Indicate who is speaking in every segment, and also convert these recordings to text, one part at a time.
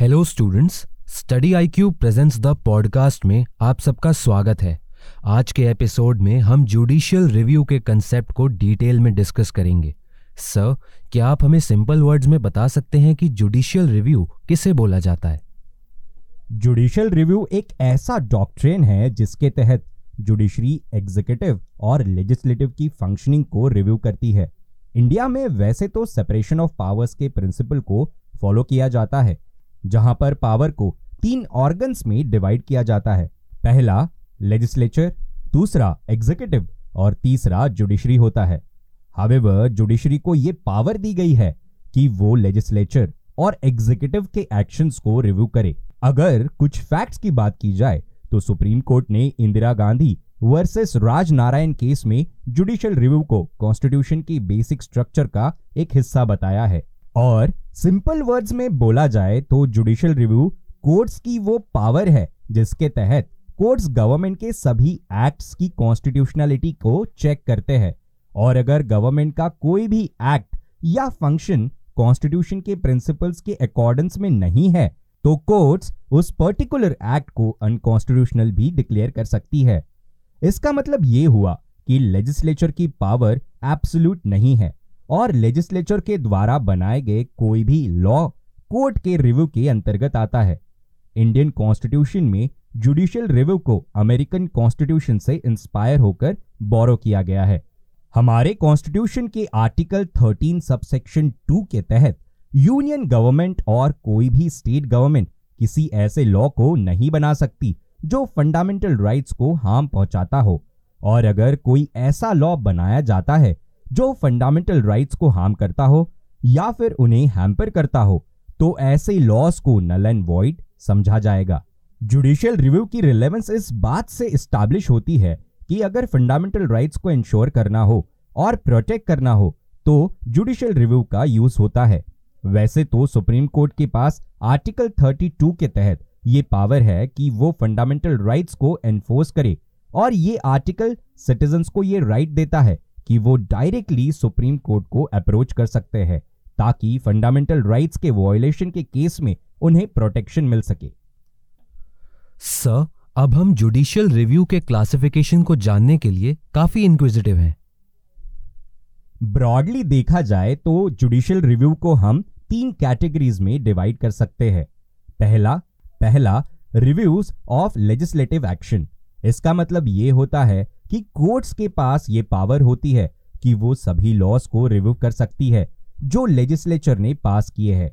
Speaker 1: Hello students study I Q presents the podcast में आप सबका स्वागत है। आज के एपिसोड में हम जुडिशियल रिव्यू के कंसेप्ट को डिटेल में डिस्कस करेंगे। सर क्या आप हमें सिंपल वर्ड्स में बता सकते हैं कि जुडिशियल रिव्यू किसे बोला जाता है?
Speaker 2: जुडिशियल रिव्यू एक ऐसा डॉक्ट्रेन है जिसके तहत जुडिशरी एग्जीक्यूटिव और लेजिस्लेटिव की फंक्शनिंग को रिव्यू करती है। इंडिया में वैसे तो सेपरेशन ऑफ़ पावर्स के प्रिंसिपल को फॉलो किया जाता है। जहाँ पर पावर को तीन ऑर्गन्स में डिवाइड किया जाता है। पहला लेजिस्लेचर दूसरा एग्जीक्यूटिव और तीसरा जुडिशरी होता है। हावेवर जुडिशरी को यह पावर दी गई है कि वो लेजिस्लेचर और एग्जीक्यूटिव के एक्शंस को रिव्यू करे। अगर कुछ फैक्ट्स की बात की जाए तो सुप्रीम कोर्ट ने इंदिरा गांधी वर्सेस राज नारायण केस में जुडिशियल रिव्यू को कॉन्स्टिट्यूशन की बेसिक स्ट्रक्चर का एक हिस्सा बताया है। और सिंपल वर्ड्स में बोला जाए तो जुडिशियल रिव्यू कोर्ट्स की वो पावर है, जिसके तहत कोर्ट्स गवर्नमेंट के सभी एक्ट्स की कॉन्स्टिट्यूशनलिटी को चेक करते हैं। और अगर गवर्नमेंट का कोई भी एक्ट या फ़ंक्शन कॉन्स्टिट्यूशन के प्रिंसिपल्स के अकॉर्डेंस में नहीं है तो कोर्ट्स उस पर्टिकुलर एक्ट को अनकॉन्स्टिट्यूशनल भी डिक्लेयर कर सकती है। इसका मतलब ये हुआ कि लेजिस्लेचर की पावर एब्सोल्यूट नहीं है। और लेजिस्लेचर के द्वारा बनाए गए कोई भी लॉ कोर्ट के रिव्यू के अंतर्गत आता है। इंडियन कॉन्स्टिट्यूशन में जुडिशियल रिव्यू को अमेरिकन कॉन्स्टिट्यूशन से इंस्पायर होकर बोरो किया गया है। हमारे कॉन्स्टिट्यूशन के आर्टिकल 13 सबसेक्शन 2 के तहत यूनियन गवर्नमेंट और कोई भी स्टेट गवर्नमेंट किसी ऐसे लॉ को नहीं बना सकती जो फंडामेंटल राइट्स को हार्म पहुंचाता हो। और अगर कोई ऐसा लॉ बनाया जाता है जो फंडामेंटल राइट्स को हार्म करता हो, या फिर उन्हें हैम्पर करता हो तो ऐसे लॉस को नल एंड वॉइड समझा जाएगा। जुडिशियल रिव्यू की रिलेवेंस इस बात से स्टैब्लिश होती है कि अगर फंडामेंटल राइट्स को इंश्योर करना हो और प्रोटेक्ट करना हो तो जुडिशियल रिव्यू का यूज़ होता है। वैसे तो सुप्रीम कोर्ट के पास आर्टिकल 32 के तहत ये पावर है कि वो फंडामेंटल राइट्स को एनफोर्स करे, और ये आर्टिकल सिटीजन्स को ये राइट देता है कि वो डायरेक्टली सुप्रीम कोर्ट को अप्रोच कर सकते हैं ताकि फंडामेंटल राइट्स के वॉयलेशन के केस में उन्हें प्रोटेक्शन मिल सके।
Speaker 1: सर अब हम जुडिशियल रिव्यू के क्लासिफिकेशन को जानने के लिए काफ़ी इंक्विजिटिव हैं।
Speaker 2: ब्रॉडली देखा जाए तो जुडिशियल रिव्यू को हम तीन कैटेगरीज में डिवाइड कर सकते हैं। पहला पहला रिव्यूज़ ऑफ़ लेजिस्लेटिव एक्शन इसका मतलब यह होता है कि कोर्ट्स के पास ये पावर होती है कि वो सभी लॉस को रिव्यू कर सकती है, जो लेजिस्लेचर ने पास किए हैं।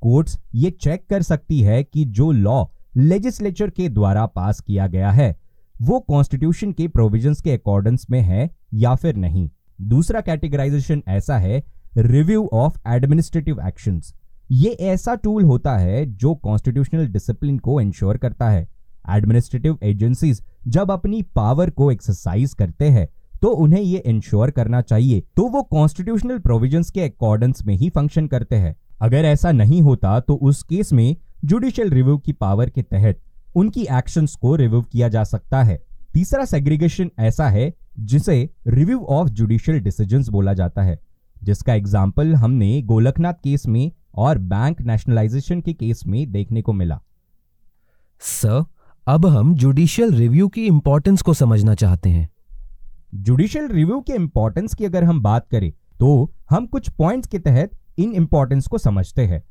Speaker 2: कोर्ट्स ये चेक कर सकती है कि जो लॉ लेजिस्लेचर के द्वारा पास किया गया है, वो कॉन्स्टिट्यूशन के प्रोविजंस के अकॉर्डेंस में है या फिर नहीं। दूसरा कैटेगराइजेशन ऐसा है, रिव्यू ऑफ़ एडमिनिस्ट्रेटिव एक्शंस। ये ऐसा टूल होता है जो कॉन्स्टिट्यूशनल डिसिप्लिन को इंश्योर करता है। एडमिनिस्ट्रेटिव एजेंसीज जब अपनी पावर को एक्सरसाइज करते हैं तो उन्हें ये इंश्योर करना चाहिए तो वो कॉन्स्टिट्यूशनल प्रोविजंस के अकॉर्डेंस में ही फ़ंक्शन करते हैं। अगर ऐसा नहीं होता तो उस केस में जुडिशियल रिव्यू की पावर के तहत उनकी एक्शंस को रिव्यू किया जा सकता है। तीसरा सेग्रीगेशन ऐसा है, जिसे रिव्यू ऑफ़ जुडिशियल डिसीजंस बोला जाता है, जिसका एग्ज़ाम्पल हमने गोलकनाथ केस में और बैंक नेशनलाइजेशन के केस में देखने को मिला।
Speaker 1: सर अब हम जुडिशियल रिव्यू की इंपॉर्टेंस को समझना चाहते हैं।
Speaker 2: जुडिशियल रिव्यू के इंपॉर्टेंस की अगर हम बात करें तो हम कुछ पॉइंट्स के तहत इन इंपॉर्टेंस को समझते हैं।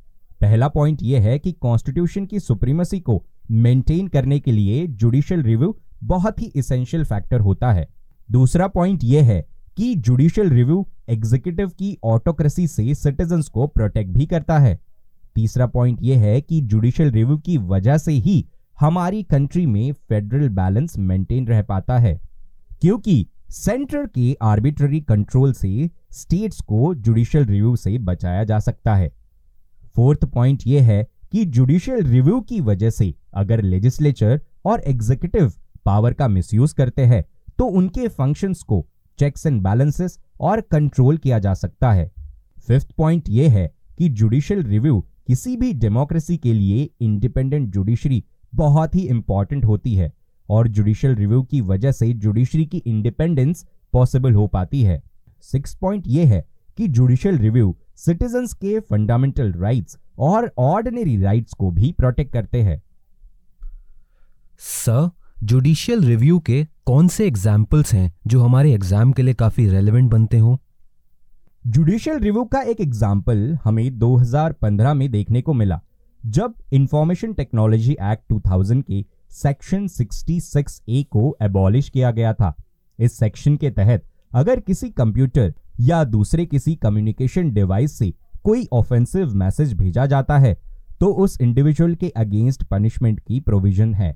Speaker 2: पहला पॉइंट यह है कि कॉन्स्टिट्यूशन की सुप्रीमसी को मेंटेन करने के लिए जुडिशियल रिव्यू बहुत ही इसेंशियल फैक्टर होता है। दूसरा पॉइंट यह है कि जुडिशियल रिव्यू एग्जीक्यूटिव की ऑटोक्रेसी से सिटीजन्स को प्रोटेक्ट भी करता है। तीसरा पॉइंट यह है कि जुडिशियल रिव्यू की वजह से ही हमारी कंट्री में फेडरल बैलेंस मेंटेन रह पाता है, क्योंकि सेंटर के आर्बिट्ररी कंट्रोल से स्टेट्स को जुडिशियल रिव्यू से बचाया जा सकता है। फोर्थ पॉइंट यह है कि जुडिशियल रिव्यू की वजह से अगर लेजिस्लेचर और एग्जीक्यूटिव पावर का मिसयूज करते हैं तो उनके फ़ंक्शंस को चेक्स एंड बैलेंसेस और कंट्रोल किया जा सकता है। फिफ्थ पॉइंट यह है कि जुडिशियल रिव्यू किसी भी डेमोक्रेसी के लिए इंडिपेंडेंट जुडिशरी बहुत ही इंपॉर्टेंट होती है और जुडिशियल रिव्यू की वजह से जुडिशरी की इंडिपेंडेंस पॉसिबल हो पाती है। सिक्स पॉइंट यह है कि जुडिशियल रिव्यू सिटीजन्स के फंडामेंटल राइट्स और ऑर्डिनरी राइट्स को भी प्रोटेक्ट करते हैं।
Speaker 1: सर जुडिशियल रिव्यू के कौन से एग्जाम्पल्स हैं जो हमारे एग्ज़ाम के लिए काफ़ी रेलेवेंट बनते हो?
Speaker 2: जुडिशियल रिव्यू का एक एग्ज़ाम्पल हमें 2015 में देखने को मिला। जब इंफॉर्मेशन टेक्नोलॉजी एक्ट 2000 के सेक्शन 66 ए को एबॉलिश किया गया था, इस सेक्शन के तहत अगर किसी कंप्यूटर या दूसरे किसी कम्युनिकेशन डिवाइस से कोई ऑफेंसिव मैसेज भेजा जाता है तो उस इंडिविजुअल के अगेंस्ट पनिशमेंट की प्रोविज़न है।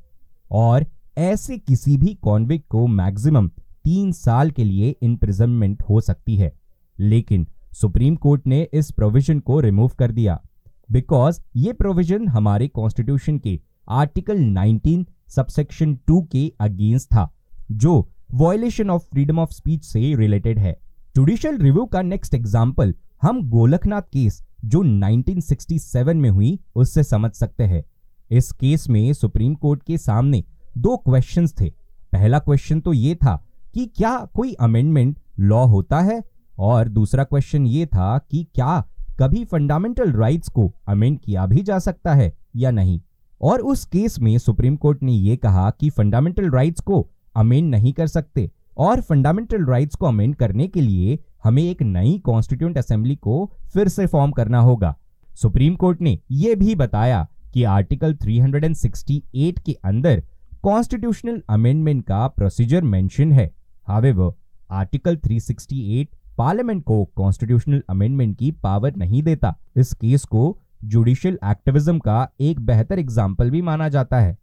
Speaker 2: और ऐसे किसी भी कॉन्विक को मैक्सिमम तीन साल के लिए इम्प्रिजनमेंट हो सकती है। लेकिन सुप्रीम कोर्ट ने इस प्रोविज़न को रिमूव कर दिया। बिकॉज़ ये प्रोविज़न हमारे कॉन्स्टिट्यूशन के आर्टिकल 19 सबसेक्शन 2 के अगेंस्ट था, जो violation of freedom of speech से रिलेटेड है। जुडिशियल रिव्यू का नेक्स्ट एग्ज़ाम्पल हम गोलखनाथ केस जो 1967 में हुई, उससे समझ सकते हैं। इस केस में सुप्रीम कोर्ट के सामने दो क्वेश्चंस थे। पहला क्वेश्चन तो ये था कि क्या कोई अमेंडमेंट लॉ होता है, और दूसरा क्वेश्चन ये था कि क्या कभी फंडामेंटल राइट्स को अमेंड किया भी जा सकता है या नहीं? और उस केस में सुप्रीम कोर्ट ने यह कहा कि फंडामेंटल राइट्स को अमेंड नहीं कर सकते और फंडामेंटल राइट्स को अमेंड करने के लिए हमें एक नई कॉन्स्टिट्यूंट असेंबली को फिर से फॉर्म करना होगा। सुप्रीम कोर्ट ने यह भी बताया कि आर्टिकल 368 के अंदर कॉन्स्टिट्यूशनल अमेंडमेंट का प्रोसीजर मेंशन है। हावेवर आर्टिकल 368 पार्लियामेंट को कॉन्स्टिट्यूशनल अमेंडमेंट की पावर नहीं देता। इस केस को जुडिशियल एक्टिविज्म का एक बेहतर एग्ज़ाम्पल भी माना जाता है।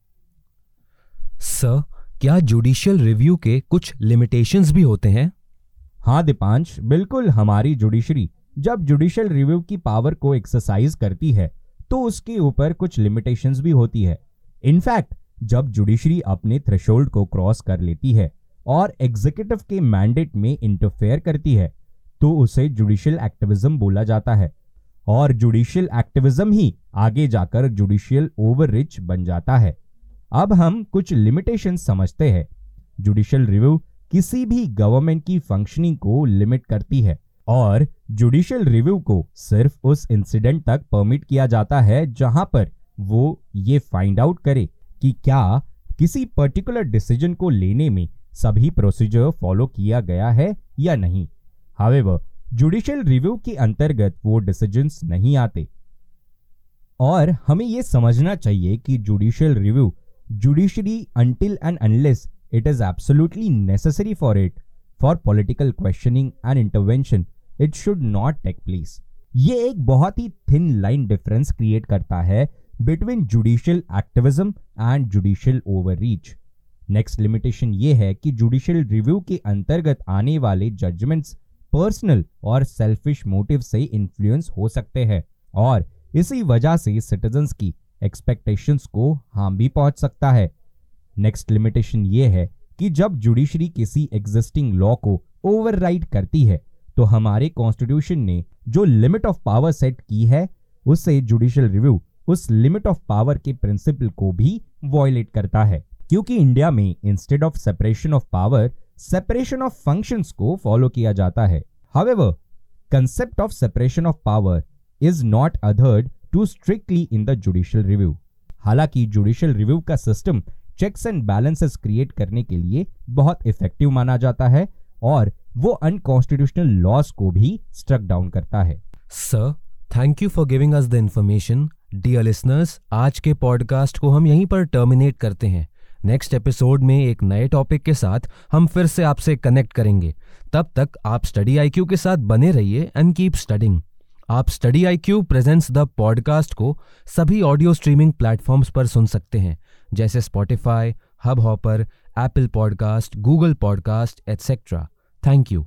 Speaker 1: सर क्या जुडिशियल रिव्यू के कुछ लिमिटेशंस भी होते हैं?
Speaker 2: हाँ दीपांश बिल्कुल हमारी जुडिशरी जब जुडिशियल रिव्यू की पावर को एक्सरसाइज करती है तो उसके ऊपर कुछ लिमिटेशंस भी होती है। इनफैक्ट जब जुडिशरी अपने थ्रेशोल्ड को क्रॉस कर लेती है और एग्जीक्यूटिव के मैंडेट में इंटरफेयर करती है तो उसे जुडिशियल एक्टिविज्म बोला जाता है। और जुडिशियल एक्टिविज्म ही आगे जाकर जुडिशियल ओवररिच बन जाता है। अब हम कुछ लिमिटेशन समझते हैं। जुडिशियल रिव्यू किसी भी गवर्नमेंट की फंक्शनिंग को लिमिट करती है। और जुडिशियल रिव्यू को सिर्फ़ उस इंसिडेंट तक परमिट किया जाता है जहाँ पर वो ये फाइंड आउट करे कि क्या किसी पर्टिकुलर डिसीज़न को लेने में सभी प्रोसीजर फॉलो किया गया है या नहीं। हावेवर जुडिशियल रिव्यू के अंतर्गत वो डिसीजंस नहीं आते। और हमें यह समझना चाहिए कि judicial review judiciary until and unless it is absolutely necessary for it for political questioning and intervention it should not take place ये एक बहुत ही थिन लाइन डिफरेंस क्रिएट करता है between judicial activism and judicial overreach next limitation ये है कि judicial review के अंतर्गत आने वाले जजमेंट्स पर्सनल और सेल्फिश मोटिव से इन्फ्लुएंस हो सकते हैं। और इसी वजह से सिटीजन्स की एक्सपेक्टेशंस को हार्म भी पहुँच सकता है। नेक्स्ट लिमिटेशन ये है कि जब जुडिशरी किसी एग्जिस्टिंग लॉ को ओवरराइड करती है तो हमारे कॉन्स्टिट्यूशन ने जो लिमिट ऑफ़ पावर सेट की है उससे जुडिशियल रिव्यू उस लिमिट ऑफ़ पावर के प्रिंसिपल को भी वॉयलेट करता है। क्योंकि इंडिया में instead of separation of power separation of functions को फॉलो किया जाता है। However concept of separation of power is not adhered to strictly in the judicial review हालाँकि जुडिशियल रिव्यू का system checks and balances create करने के लिए बहुत इफ़ेक्टिव माना जाता है और वो अनकॉन्स्टिट्यूशनल लॉस को भी स्ट्रक डाउन करता है।
Speaker 1: Sir thank you for giving us the information dear listeners आज के पॉडकास्ट को हम यहीं पर टर्मिनेट करते हैं। नेक्स्ट एपिसोड में एक नए टॉपिक के साथ हम फिर से आपसे कनेक्ट करेंगे। तब तक आप स्टडी आईक्यू के साथ बने रहिए एंड कीप स्टडिंग आप study I Q presents the podcast को सभी ऑडियो स्ट्रीमिंग प्लेटफॉर्म्स पर सुन सकते हैं, जैसे Spotify Hubhopper Apple podcast Google podcast etcetera thank you